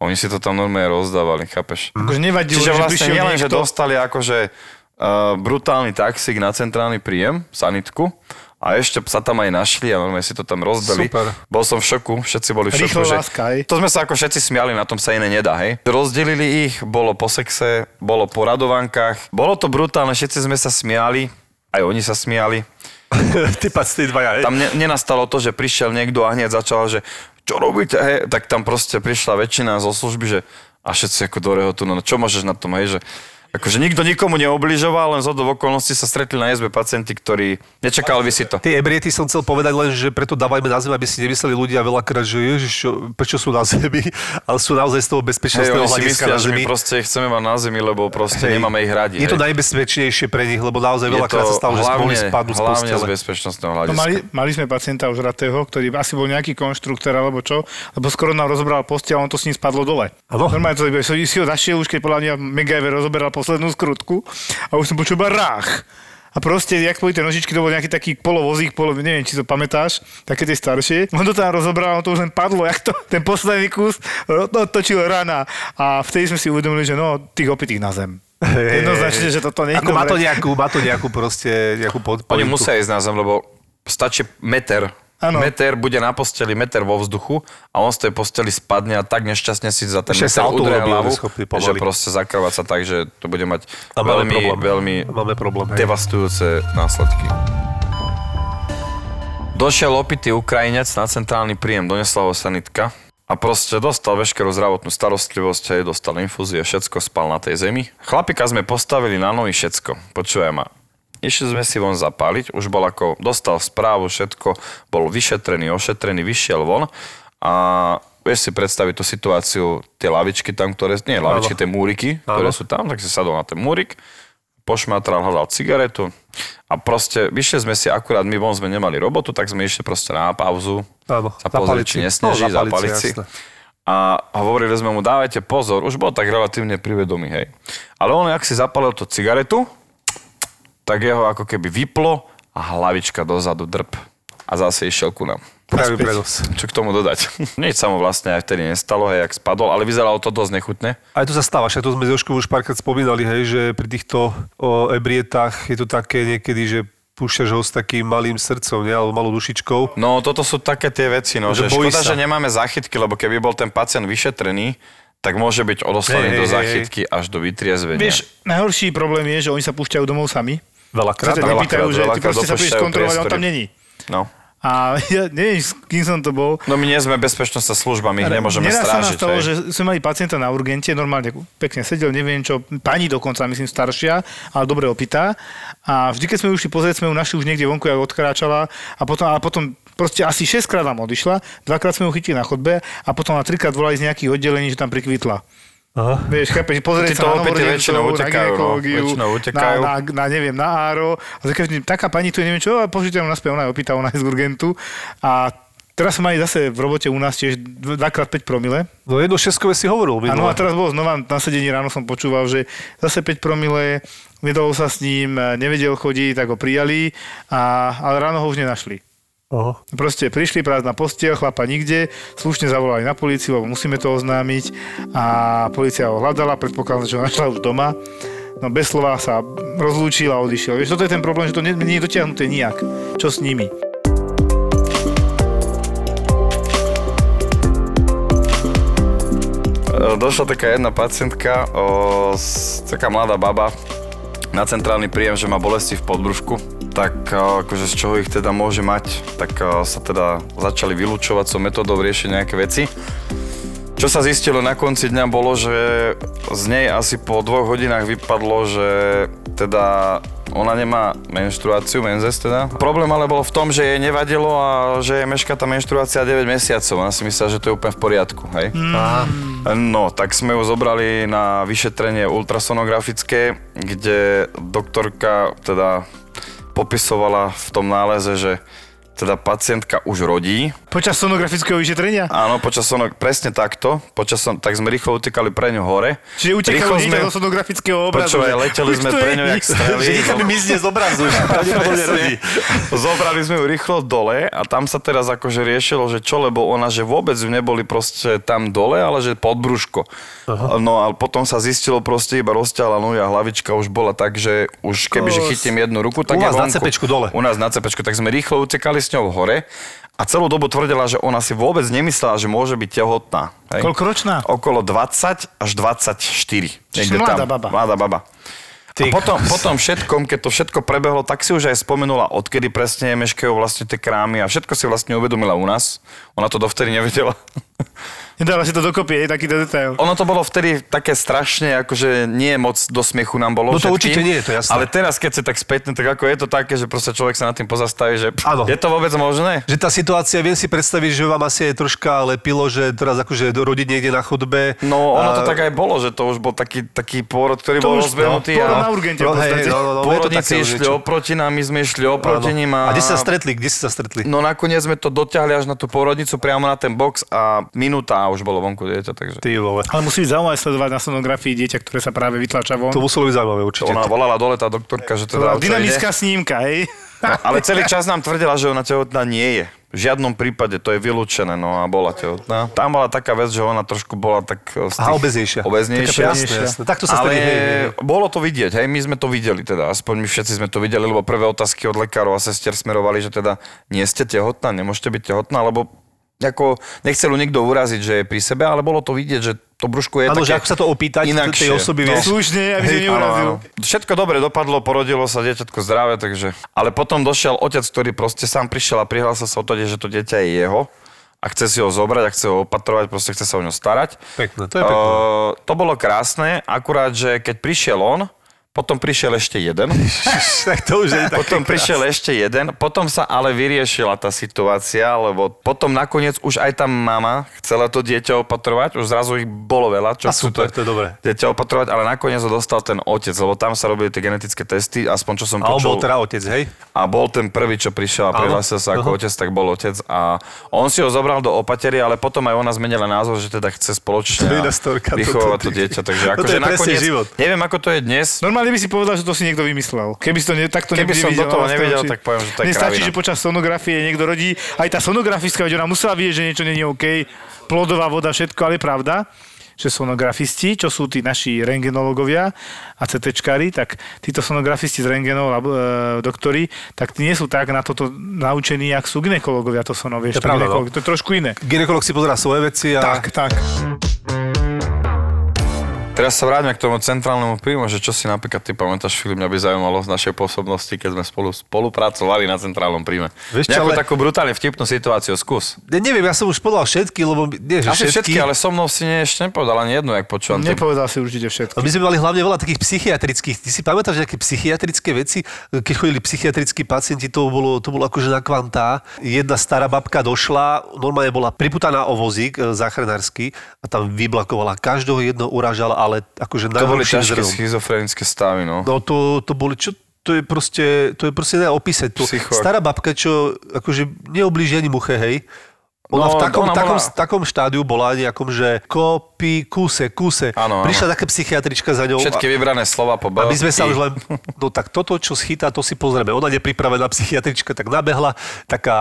Oni si to tam normálne rozdávali, chápeš? Akože nevadilo, Čiže že vlastne prišiel nielen, že niekto. dostali akože uh, brutálny taxík na centrálny príjem, sanitku, a ešte sa tam aj našli a normálne si to tam rozdali. Super. Bol som v šoku, všetci boli v šoku. Rýchlo že láska, hej. to sme sa ako všetci smiali, na tom sa iné nedá, hej. Rozdelili ich, bolo po sexe, bolo po radovankách, bolo to brutálne, všetci sme sa smiali, aj oni sa smiali. (laughs) Ty pactí dvaja, hej? Tam ne, nenastalo to, že prišiel niekto a hneď začal, že čo robíte, hej, tak tam proste prišla väčšina zo služby, že a všetci ako do rehotu, no čo môžeš na tom, hej, že akože nikto nikomu neobližoval, len z hodou okolností sa stretli na izbe pacienti, ktorí nečakali by si to. Tie ebriety som chcel povedať len, že preto dávajme na zem, aby si nemysleli ľudia veľakrát, že ježiš, čo, prečo sú na zemi, (laughs) ale sú naozaj z toho bezpečnostného si hľadiska myslia, na že my zemi. proste chceme mať na zemi, lebo proste Hej. nemáme ich radi. Je to hej. najbezpečnejšie pre nich, lebo naozaj veľakrát sa stalo, že spadnúť z Hlavne z bezpečnostného No, hľadiska. mali, mali sme pacienta už ratého, ktorý asi bol nejaký konštruktor alebo čo, lebo skoro nám rozobral postel a on to s ním spadlo dole. Normálne to si, ho našiel už, keď podľa mňa MacGyver rozoberal poslednú skrutku a už som počul iba rách. A proste, jak boli tie nožičky, to bol nejaký taký polovozík, polo, neviem, či to pamätáš, také tie staršie. On to tam rozobral, on to už len padlo, jak to, ten posledný kus to točil rana. A vtedy sme si uvedomili, že no, tých opitých na zem. Jednoznačne, že toto nie je Ako má to nejakú, má to nejakú proste, nejakú pod, Oni musia ísť na zem, lebo stačí meter. Áno. Meter bude na posteli, meter vo vzduchu a on z tej posteli spadne a tak nešťastne si za ten Ešte meter udrie hlavu, že proste zakrvať sa tak, že to bude mať A veľmi, problém. veľmi Máme problém, devastujúce následky. Došiel opitý Ukrajinec na centrálny príjem, donesla ho sanitka a proste dostal veškerú zdravotnú starostlivosť, hej, dostal infúzie, všetko spal na tej zemi. Chlapika sme postavili na nohy všetko, počúvaj ma. Išli sme si von zapáliť, už bol ako, dostal správu, všetko, bol vyšetrený, ošetrený, vyšiel von a vieš si predstaviť tú situáciu, tie lavičky tam, ktoré, nie lavičky, tie múriky, ktoré Áno. sú tam, tak si sadol na ten múrik, pošmatral, hľadal cigaretu a proste vyšli sme si, akurát my von sme nemali robotu, tak sme išli proste na pauzu, Áno, sa pozrieť, či nesneží, No, zapaliť si. A hovorili sme mu, dávajte pozor, už bol tak relatívne privedomý, hej. Ale on, ak si zapalil tú cigaretu, tak jeho ako keby vyplo a hlavička dozadu drp. A zase išiel ku nám. Pravý prenos. Čo k tomu dodať? (laughs) Nič sa mu vlastne aj vtedy nestalo, hej, jak spadol, ale vyzeralo to dosť nechutne. Aj to sa stáva, však to sme Jožkou už párkrát spomínali, hej, že pri týchto o, ebrietách je to také niekedy, že púšťaš ho s takým malým srdcom, ne, alebo malou dušičkou. No toto sú také tie veci, no, Že škoda, sa. že nemáme záchytky, lebo keby bol ten pacient vyšetrený, tak môže byť odoslaný Hej, do záchytky až do vytriezvenia. Vieš, najhorší problém je, že oni sa púšťajú domov sami. Veľakrát. Sa ťa nepýtajú, že ty proste sa prídeš kontrolovať, on tam není. No. A ja neviem, s kým som to bol. no my nie sme bezpečnostná služba, my ich nemôžeme Neraz sa nás strážiť. stalo, že sme mali pacienta na urgente, normálne pekne sedel, neviem čo, pani dokonca, myslím staršia, ale dobre opitá. A vždy, keď sme ju išli pozrieť, sme ju našli už niekde vonku, ako odkráčala a potom, a potom proste asi 6 krát nám odišla, dvakrát sme ju chytili na chodbe a potom na trikrát volali z nejakých oddelení, že tam prikvitla. Aha. Vieš, chápeš, pozrieť sa to na väčšinou na utekajú, no. gynekológiu, Väčšinou na, utekajú. na, na, neviem, na áro. A za každým, taká pani tu je, neviem čo, a pošlite ju naspäť, ona je opýta, ona je z urgentu. A teraz sme mali zase v robote u nás tiež 2x5 promile. No jedno šeskové si hovoril Áno, a teraz bolo znova na sedení ráno som počúval, že zase 5 promile, nedalo sa s ním, nevedel chodiť, tak ho prijali, a, ale ráno ho už nenašli. Aha. Proste prišli prázdna postiel, chlapa nikde, slušne zavolali na políciu, lebo musíme to oznámiť a polícia ho hľadala, predpokladám, že ho našla už doma. No bez slova sa rozlúčil a odišiel. Vieš, toto je ten problém, že to nie, nie je dotiahnuté nijak. Čo s nimi? E, Došla taká jedna pacientka, o, taká mladá baba, na centrálny príjem, že má bolesti v podbrušku, tak o, akože z čoho ich teda môže mať, tak o, sa teda začali vylúčovať so metodou riešiť nejaké veci. Čo sa zistilo na konci dňa bolo, že z nej asi po dvoch hodinách vypadlo, že teda ona nemá menštruáciu, menzes teda. Problém ale bol v tom, že jej nevadilo a že jej meška tá menštruácia 9 mesiacov. Ona si myslela, že to je úplne v poriadku, hej? Aha. No, tak sme ju zobrali na vyšetrenie ultrasonografické, kde doktorka teda popisovala v tom náleze, že teda pacientka už rodí. Počas sonografického vyšetrenia? Áno, počas sonok, presne takto. Počas son, tak sme rýchlo utekali pre ňu hore. Čiže Rýchlo dieťa do sonografického obrazu. Počúvaj, leteli (laughs) sme pre ňu jak strely. Že dieťa mi mizne z obrazu. (laughs) Zobrali sme ju rýchlo dole a tam sa teraz akože riešilo, že čo, lebo ona, že vôbec neboli proste tam dole, ale že pod brúško. No a potom sa zistilo proste iba rozťala a hlavička už bola tak, že už keby, že chytím jednu ruku, tak U je vás na vonku. cepečku dole. U nás na cepečku, tak sme rýchlo utekali s ňou hore a celú dobu tvrdila, že ona si vôbec nemyslela, že môže byť tehotná. Hej. Koľkoročná? Okolo 20 až 24. Niekde mladá tam. baba. Mladá baba. A potom, potom všetkom, keď to všetko prebehlo, tak si už aj spomenula, odkedy presne meškajú vlastne tie krámy a všetko si vlastne uvedomila u nás. Ona to dovtedy nevedela. (laughs) Nedala si to dokopy, je takýto detail. Ono to bolo vtedy také strašne, akože nie moc do smiechu nám bolo No to všetkým, určite nie, to jasné. Ale teraz, keď si tak spätne, tak ako je to také, že proste človek sa nad tým pozastaví, že Áno. je to vôbec možné? Že tá situácia, viem si predstaviť, že vám asi aj troška lepilo, že teraz akože rodiť niekde na chodbe. No ono to A- tak aj bolo, že to už bol taký, taký pôrod, ktorý To bol rozbehnutý. no, a- na urgente No, hej, no, no, no, je to Pôrodníci išli oproti nám, my sme išli oproti Áno. nim A kde sa stretli? Kde ste sa stretli? No nakoniec sme to dotiahli až na tú porodnicu priamo na ten box a minúta a už bolo vonku dieťa, takže... Ty vole. Ale musí byť zaujímavé sledovať na sonografii dieťa, ktoré sa práve vytlača von. To muselo byť zaujímavé určite. Ona volala dole tá doktorka, že teda... Dynamická snímka, hej? No, (laughs) ale celý čas nám tvrdila, že ona tehotná nie je. V žiadnom prípade, to je vylúčené, no a bola tehotná. Tam bola taká vec, že ona trošku bola tak... eh, Z tých, Aha, obeznejšia. Obeznejšia. Jasné, jasné. Takto sa ale hej, hej. bolo to vidieť, hej, my sme to videli teda, aspoň my všetci sme to videli, lebo prvé otázky od lekárov a sestier smerovali, že teda nie ste tehotná, nemôžete byť tehotná, lebo ako nechcel ju nikto uraziť, že je pri sebe, ale bolo to vidieť, že to brúško je že také ako sa to opýtať inakšie. tej osoby, No. vieš. Slušne, aby Hej, neurazil. Áno, áno. Všetko dobre dopadlo, porodilo sa dieťatko zdravé, takže... Ale potom došiel otec, ktorý proste sám prišiel a prihlásil sa o to, že to dieťa je jeho a chce si ho zobrať a chce ho opatrovať, proste chce sa o ňo starať. Pekné, to je pekné. Uh, to bolo krásne, akurát, že keď prišiel on, potom prišiel ešte jeden, tak to už je (laughs) potom prišiel ešte jeden, potom sa ale vyriešila tá situácia, lebo potom nakoniec už aj tá mama chcela to dieťa opatrovať, už zrazu ich bolo veľa, čo A super, to je dobré. dieťa opatrovať, ale nakoniec ho dostal ten otec, lebo tam sa robili tie genetické testy, aspoň čo som A počul. bol teda otec, hej? A bol ten prvý, čo prišiel a prihlásil sa ako Aha. otec, tak bol otec. A on si ho zobral do opatery, ale potom aj ona zmenila názor, že teda chce spoločne To je a storka, vychovávať to ty. dieťa. Takže akože je presne nakoniec, život. neviem ako to je dnes, Normálne by si povedal, že to si niekto vymyslel. Keby si to ne, takto Keby som do toho oči. tak poviem, že to je Mne stačí, že počas sonografie niekto rodí. Aj tá sonografistka, veď ona musela vidieť, že niečo není OK. Plodová voda, všetko, ale je pravda že sonografisti, čo sú tí naši rengenológovia a CTčkári, tak títo sonografisti z rengenov, e, doktori, tak tí nie sú tak na toto naučení, jak sú ginekológovia, to sono, vieš, To je pravda, no. to je trošku iné. Ginekolog si pozerá svoje veci a... Tak, tak. Teraz sa vráťme k tomu centrálnemu príjmu, že čo si napríklad ty pamätáš, Filip, mňa by zaujímalo z našej pôsobnosti, keď sme spolu spolupracovali na centrálnom príjme. Vieš čo, Nejakú ale- takú brutálne vtipnú situáciu, skús. Ne, neviem, ja som už povedal všetky, lebo nie, že Asi všetky. všetky, ale so mnou si nie, ešte nepovedal ani jednu, jak počúvam. Nepovedal si určite všetko. A my sme mali hlavne veľa takých psychiatrických. Ty si pamätáš nejaké psychiatrické veci? Keď chodili psychiatrickí pacienti, to bolo, to bolo akože na kvantá. Jedna stará babka došla, normálne bola priputaná o vozík e, záchranársky a tam vyblakovala. Každého jedno urážala, ale akože To boli ťažké zrnom. schizofrenické stavy, no. No to, to boli, čo, to je proste, to je proste nedá opísať. To, Psycho. stará babka, čo akože neoblíži ani muche, hej. Ona No, v takom, ona takom, bola- takom štádiu bola nejakom, že kopi, kuse, kuse. Áno. Prišla taká psychiatrička za ňou. Všetky vybrané slova po A my sme sa už len, no tak toto, čo schytá, to si pozrieme. Ona nepripravená psychiatrička, tak nabehla, taká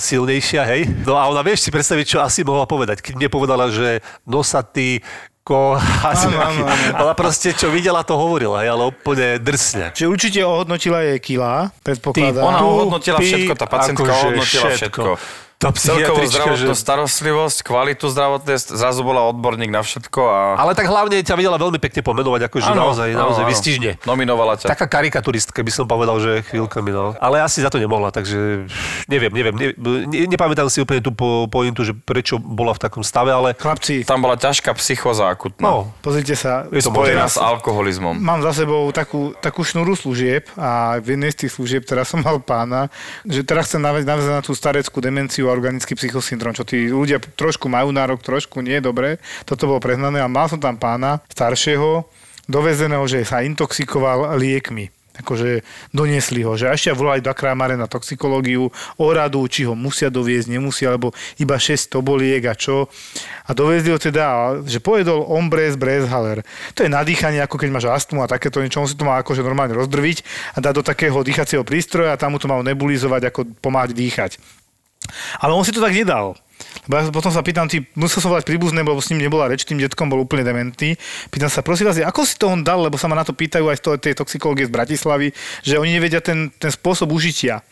silnejšia, hej. No a ona, vieš si predstaviť, čo asi mohla povedať. Keď mne povedala, že nosatý, ko, (laughs) asi Áno, áno, áno. Ona proste, čo videla, to hovorila, hej, ale úplne drsne. Čiže určite ohodnotila jej kila, predpokladám. Ona Tu, ohodnotila všetko, tá pacientka akože ohodnotila všetko. všetko. Tá psychiatrička, zdravotnú že- starostlivosť, kvalitu zdravotnej, zrazu bola odborník na všetko a... Ale tak hlavne ťa vedela veľmi pekne pomenovať, akože Áno, naozaj, áno, naozaj áno. vystižne. Nominovala ťa. Taká karikaturistka by som povedal, že chvíľkami, no. Ale asi za to nemohla, takže neviem, neviem. Ne, ne, nepamätám si úplne tú po, pointu, že prečo bola v takom stave, ale Chlapci, Tam bola ťažká psychoza akutná. no, pozrite sa. Je to Spojená s alkoholizmom. Mám za sebou takú, takú šnúru služieb a v jednej z tých služieb teraz som mal pána, že teraz chcem naviazať na tú stareckú demenciu a organický psychosyndrom, čo tí ľudia trošku majú nárok, trošku nie, dobre. Toto bolo prehnané a mal som tam pána staršieho, dovezeného, že sa intoxikoval liekmi. Akože doniesli ho, že ešte volali do krámare na toxikológiu, o či ho musia doviezť, nemusia, alebo iba 6 toboliek a čo. A dovezli ho teda, že pojedol Ombres Brezhaler. To je nadýchanie, ako keď máš astmu a takéto niečo, on si to mal akože normálne rozdrviť a dať do takého dýchacieho prístroja a tam mu to mal nebulizovať, ako pomáhať dýchať. Ale on si to tak nedal. Lebo ja potom sa pýtam, ty, musel som volať príbuzné, lebo s ním nebola reč, tým detkom bol úplne dementný. Pýtam sa, prosím vás, ako si to on dal, lebo sa ma na to pýtajú aj z toho- tej toxikológie z Bratislavy, že oni nevedia ten, ten spôsob užitia.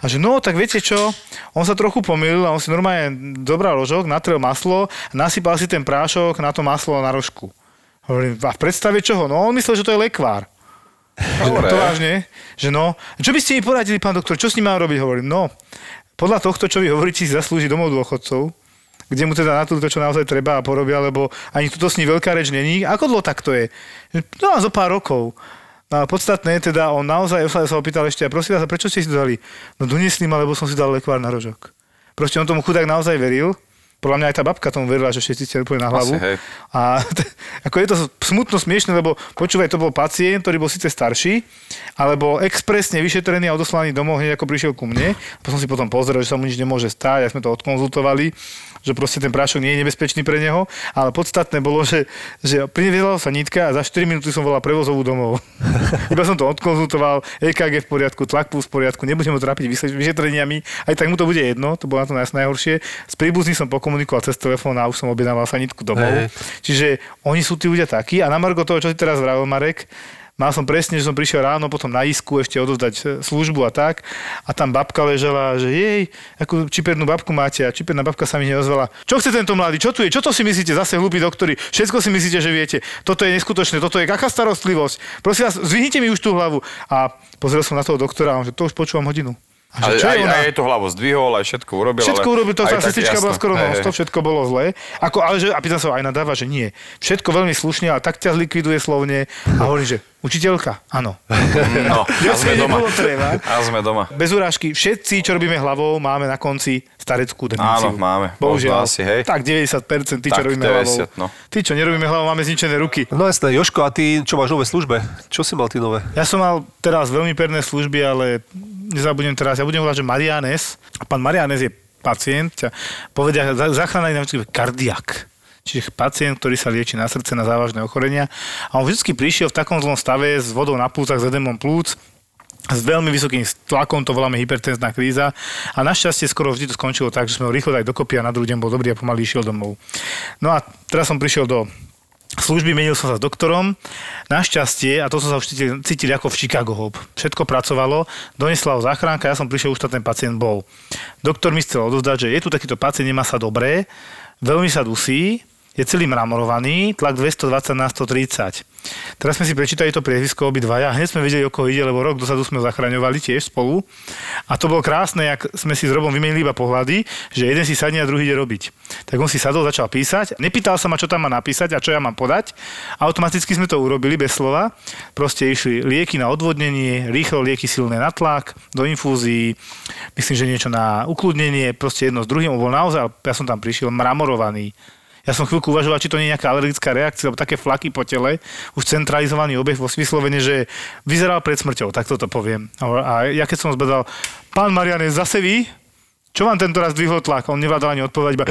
A že no, tak viete čo, on sa trochu pomýlil a on si normálne zobral rožok, natrel maslo, nasypal si ten prášok na to maslo na rožku. Hovorím, a v predstave čoho? No on myslel, že to je lekvár. Dobre. To vážne? Že no. Čo by ste mi poradili, pán doktor, čo s ním mám robiť? Hovorím, no, podľa tohto, čo vy hovoríte, si zaslúži domov dôchodcov, kde mu teda na to, čo naozaj treba a porobia, lebo ani tuto s ním veľká reč není. Ako dlho tak je? No a zo pár rokov. A podstatné je teda, on naozaj sa sa opýtal ešte, a prosím vás, prečo ste si to dali? No doniesli ma, lebo som si dal lekvár na rožok. Proste on tomu chudák naozaj veril. Podľa mňa aj tá babka tomu verila, že všetci ste úplne na hlavu. Asi, hej. A t- (laughs) ako je to smutno smiešne, lebo počúvaj, to bol pacient, ktorý bol síce starší, ale bol expresne vyšetrený a odoslaný domov hneď ako prišiel ku mne. Som si potom pozrel, že sa mu nič nemôže stať, a sme to odkonzultovali, že proste ten prášok nie je nebezpečný pre neho, ale podstatné bolo, že, že priviezla sa nitka a za 4 minúty som volal prevozovú domov. (laughs) Iba som to odkonzultoval, EKG v poriadku, tlak v poriadku, nebudem ho trápiť vyšetreniami, aj tak mu to bude jedno, to bolo na to naj- najhoršie. S príbuzným som pokomunikoval cez telefón a už som objednával sanitku domov. Hej. Čiže oni sú tí ľudia takí a na margo toho, čo si teraz vravil, Marek, Mal som presne, že som prišiel ráno potom na isku ešte odovzdať e, službu a tak. A tam babka ležela, že jej, akú čipernú babku máte a čiperná babka sa mi neozvala. Čo chce tento mladý? Čo tu je? Čo to si myslíte? Zase hlúpi doktori. Všetko si myslíte, že viete. Toto je neskutočné. Toto je aká starostlivosť. Prosím vás, zvihnite mi už tú hlavu. A pozrel som na toho doktora a on, že to už počúvam hodinu. A Ale čo aj, je ona? aj to hlavu zdvihol, aj všetko urobil. Všetko ale urobil, to tá tak sestrička bola skoro non hej. všetko bolo zlé. Ako, ale že, a pýtam sa aj nadáva, že nie. Všetko veľmi slušne, ale tak ťa zlikviduje slovne. A hovorí, že učiteľka, áno. (laughs) No, a sme doma. treba. A sme doma. Bez urážky, všetci, čo robíme hlavou, máme na konci stareckú demenciu. Áno, máme. Bohužiaľ. Asi, hej. Tak 90% tí, čo Tak, robíme 90, hlavou. no. Tí, čo nerobíme hlavou, máme zničené ruky. No jasné, Joško, a ty čo máš nové službe? Čo si mal ty nové? Ja som mal teraz veľmi perné služby, ale nezabudnem teraz, ja budem volať, že Marianes. A pán Marianes je pacient, povedia, za- záchranár na kardiak. Čiže pacient, ktorý sa lieči na srdce, na závažné ochorenia. A on vždy prišiel v takom zlom stave s vodou na plúcach, s edemom plúc, s veľmi vysokým tlakom, to voláme hypertenzná kríza. A našťastie skoro vždy to skončilo tak, že sme ho rýchlo dali dokopy a na druhý deň bol dobrý a pomaly išiel domov. No a teraz som prišiel do služby, menil som sa s doktorom. Našťastie, a to som sa už cítil, cítil ako v Chicago Hope. Všetko pracovalo, donesla ho záchranka, ja som prišiel, už ten pacient bol. Doktor mi chcel odovzdať, že je tu takýto pacient, nemá sa dobré, veľmi sa dusí, je celý mramorovaný, tlak 220 na 130. Teraz sme si prečítali to priezvisko obidvaja hneď sme vedeli, o koho ide, lebo rok dozadu sme zachraňovali tiež spolu. A to bolo krásne, jak sme si s Robom vymenili iba pohľady, že jeden si sadne a druhý ide robiť. Tak on si sadol, začal písať, nepýtal sa ma, čo tam má napísať a čo ja mám podať. Automaticky sme to urobili bez slova. Proste išli lieky na odvodnenie, rýchlo lieky silné na tlak, do infúzií, myslím, že niečo na ukludnenie, proste jedno s druhým. Bol naozaj, ja som tam prišiel mramorovaný. Ja som chvíľku uvažoval, či to nie je nejaká alergická reakcia, alebo také flaky po tele, už centralizovaný obeh vo vyslovene, že vyzeral pred smrťou, tak toto poviem. A ja keď som zbedal, pán Mariane, zase vy? Čo vám tento raz dvihol tlak? On nevládal ani odpovedať, iba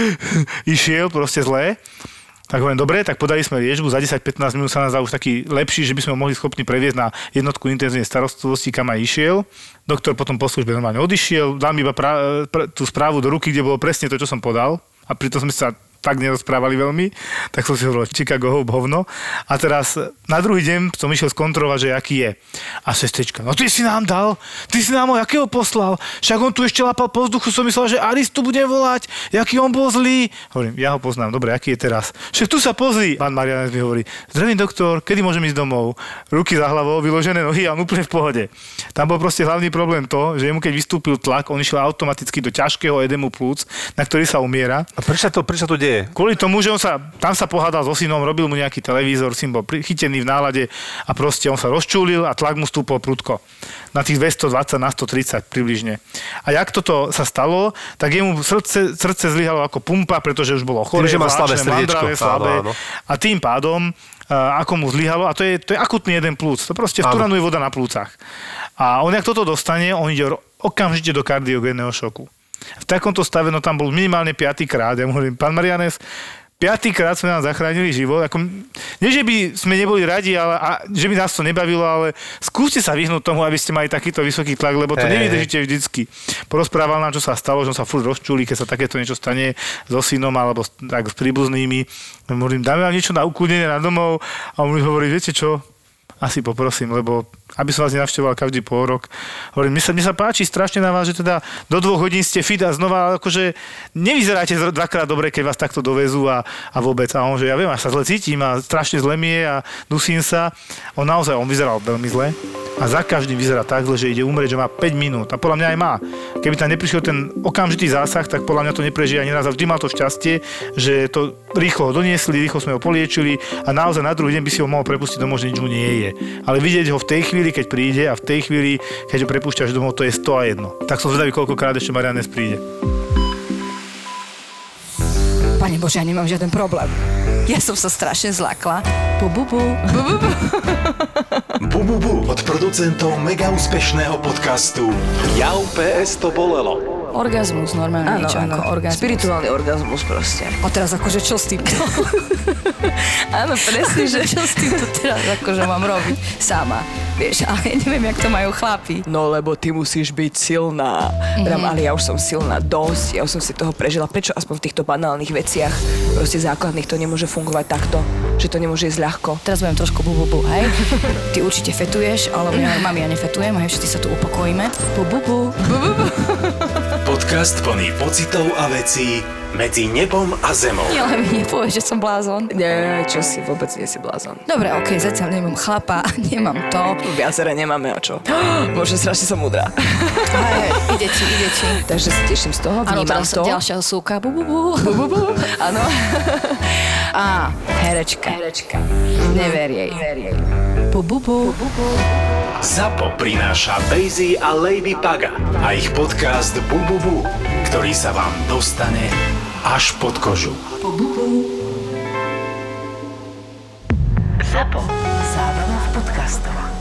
(laughs) išiel proste zlé. Tak hovorím, dobre, tak podali sme liečbu, za 10-15 minút sa nás už taký lepší, že by sme ho mohli schopní previesť na jednotku intenzívnej starostlivosti, kam aj išiel. Doktor potom po službe normálne odišiel, dal mi iba pra, pra, tú správu do ruky, kde bolo presne to, čo som podal. A pritom sme sa tak nerozprávali veľmi, tak som si hovoril, Chicago hope, hovno. A teraz na druhý deň som išiel skontrolovať, že aký je. A sestrička, no ty si nám dal, ty si nám ho jakého poslal, však on tu ešte lapal po vzduchu, som myslel, že Aristu bude volať, jaký on bol zlý. Hovorím, ja ho poznám, dobre, aký je teraz. Však tu sa pozri. Pán Marianec mi hovorí, zdravím doktor, kedy môžem ísť domov? Ruky za hlavou, vyložené nohy a on úplne v pohode. Tam bol proste hlavný problém to, že mu keď vystúpil tlak, on išiel automaticky do ťažkého edemu plúc, na ktorý sa umiera. A prečo to, prečo to deje? Kvôli tomu, že on sa, tam sa pohádal so synom, robil mu nejaký televízor, syn bol chytený v nálade a proste on sa rozčúlil a tlak mu stúpol prudko. Na tých 220 na 130 približne. A jak toto sa stalo, tak jemu srdce, srdce zlyhalo ako pumpa, pretože už bolo choré, Tým, že má slabé srdiečko. slabé. Áno, áno. A tým pádom a ako mu zlyhalo, a to je, to je akutný jeden plúc, to proste vturanuje voda na plúcach. A on, jak toto dostane, on ide okamžite do kardiogénneho šoku. V takomto stave, no tam bol minimálne piatý krát. Ja mu hovorím, pán Marianes, piatýkrát sme nám zachránili život. Ako, nie, že by sme neboli radi, ale, a, že by nás to nebavilo, ale skúste sa vyhnúť tomu, aby ste mali takýto vysoký tlak, lebo to Hej, nevydržíte vždycky. Porozprával nám, čo sa stalo, že on sa furt rozčuli, keď sa takéto niečo stane so synom alebo tak s príbuznými. Hovorím, dáme vám niečo na ukludnenie na domov a on mi hovorí, viete čo, asi poprosím, lebo aby som vás nenavštevoval každý pol rok. Hovorím, mne sa, mne sa páči strašne na vás, že teda do dvoch hodín ste fit a znova akože nevyzeráte dvakrát dobre, keď vás takto dovezú a, a vôbec. A on, že ja viem, až sa zle cítim a strašne zle mi je a dusím sa. On naozaj, on vyzeral veľmi zle a za každým vyzerá tak zle, že ide umrieť, že má 5 minút. A podľa mňa aj má. Keby tam neprišiel ten okamžitý zásah, tak podľa mňa to neprežije ani raz. A vždy mal to šťastie, že to rýchlo ho doniesli, rýchlo sme ho poliečili a naozaj na druhý deň by si ho mohol prepustiť domov, že nič mu nie je. Ale vidieť ho v tej chvíli, keď príde a v tej chvíli, keď ho prepúšťaš domov, to je 100 a 1. Tak som zvedavý, koľkokrát ešte Marianes príde. Pane Bože, ja nemám žiaden problém. Ja som sa strašne zlakla. Bu, bu, bu. Bu, bu, bu. Bu, bu, bu od producentov mega úspešného podcastu Jau PS to bolelo. Orgazmus, normálne Áno, niečo áno. ako orgazmus. Spirituálny orgazmus proste. A teraz akože čo s týmto? (laughs) Áno, presne, že... čo s týmto teraz akože mám robiť sama? Vieš, ale ja neviem, jak to majú chlapi. No lebo ty musíš byť silná. Mm-hmm. ale ja už som silná dosť, ja už som si toho prežila. Prečo aspoň v týchto banálnych veciach, proste základných, to nemôže fungovať takto? Že to nemôže ísť ľahko? Teraz budem trošku bu, bu, bu, hej? Ty určite fetuješ, alebo ja, mami, ja nefetujem, hej, všetci sa tu upokojíme. Bu, bu, bu. bu, bu, bu. Podcast plný pocitov a vecí medzi nebom a zemou. Ja len mi nepovieš, že som blázon. Nie, čo si, vôbec nie si blázon. Dobre, okej, zatiaľ nemám chlapa, (laughs) nemám to. Viacere nemáme o čo. (gasps) Bože, strašne som múdra. (laughs) Ide ti, ide ti. Takže sa teším z toho, vnímam teraz to. ďalšia súka. Bu, bu, bu. Bu, bu, bu. Áno. (laughs) Á, herečka. Herečka. Never jej. Never jej. Bu, bu, bu. ZAPO prináša Bejzy a Lady Paga a ich podcast Bu, bu, bu, ktorý sa vám dostane až pod kožu. Zapo. Zábrná v podcastovách.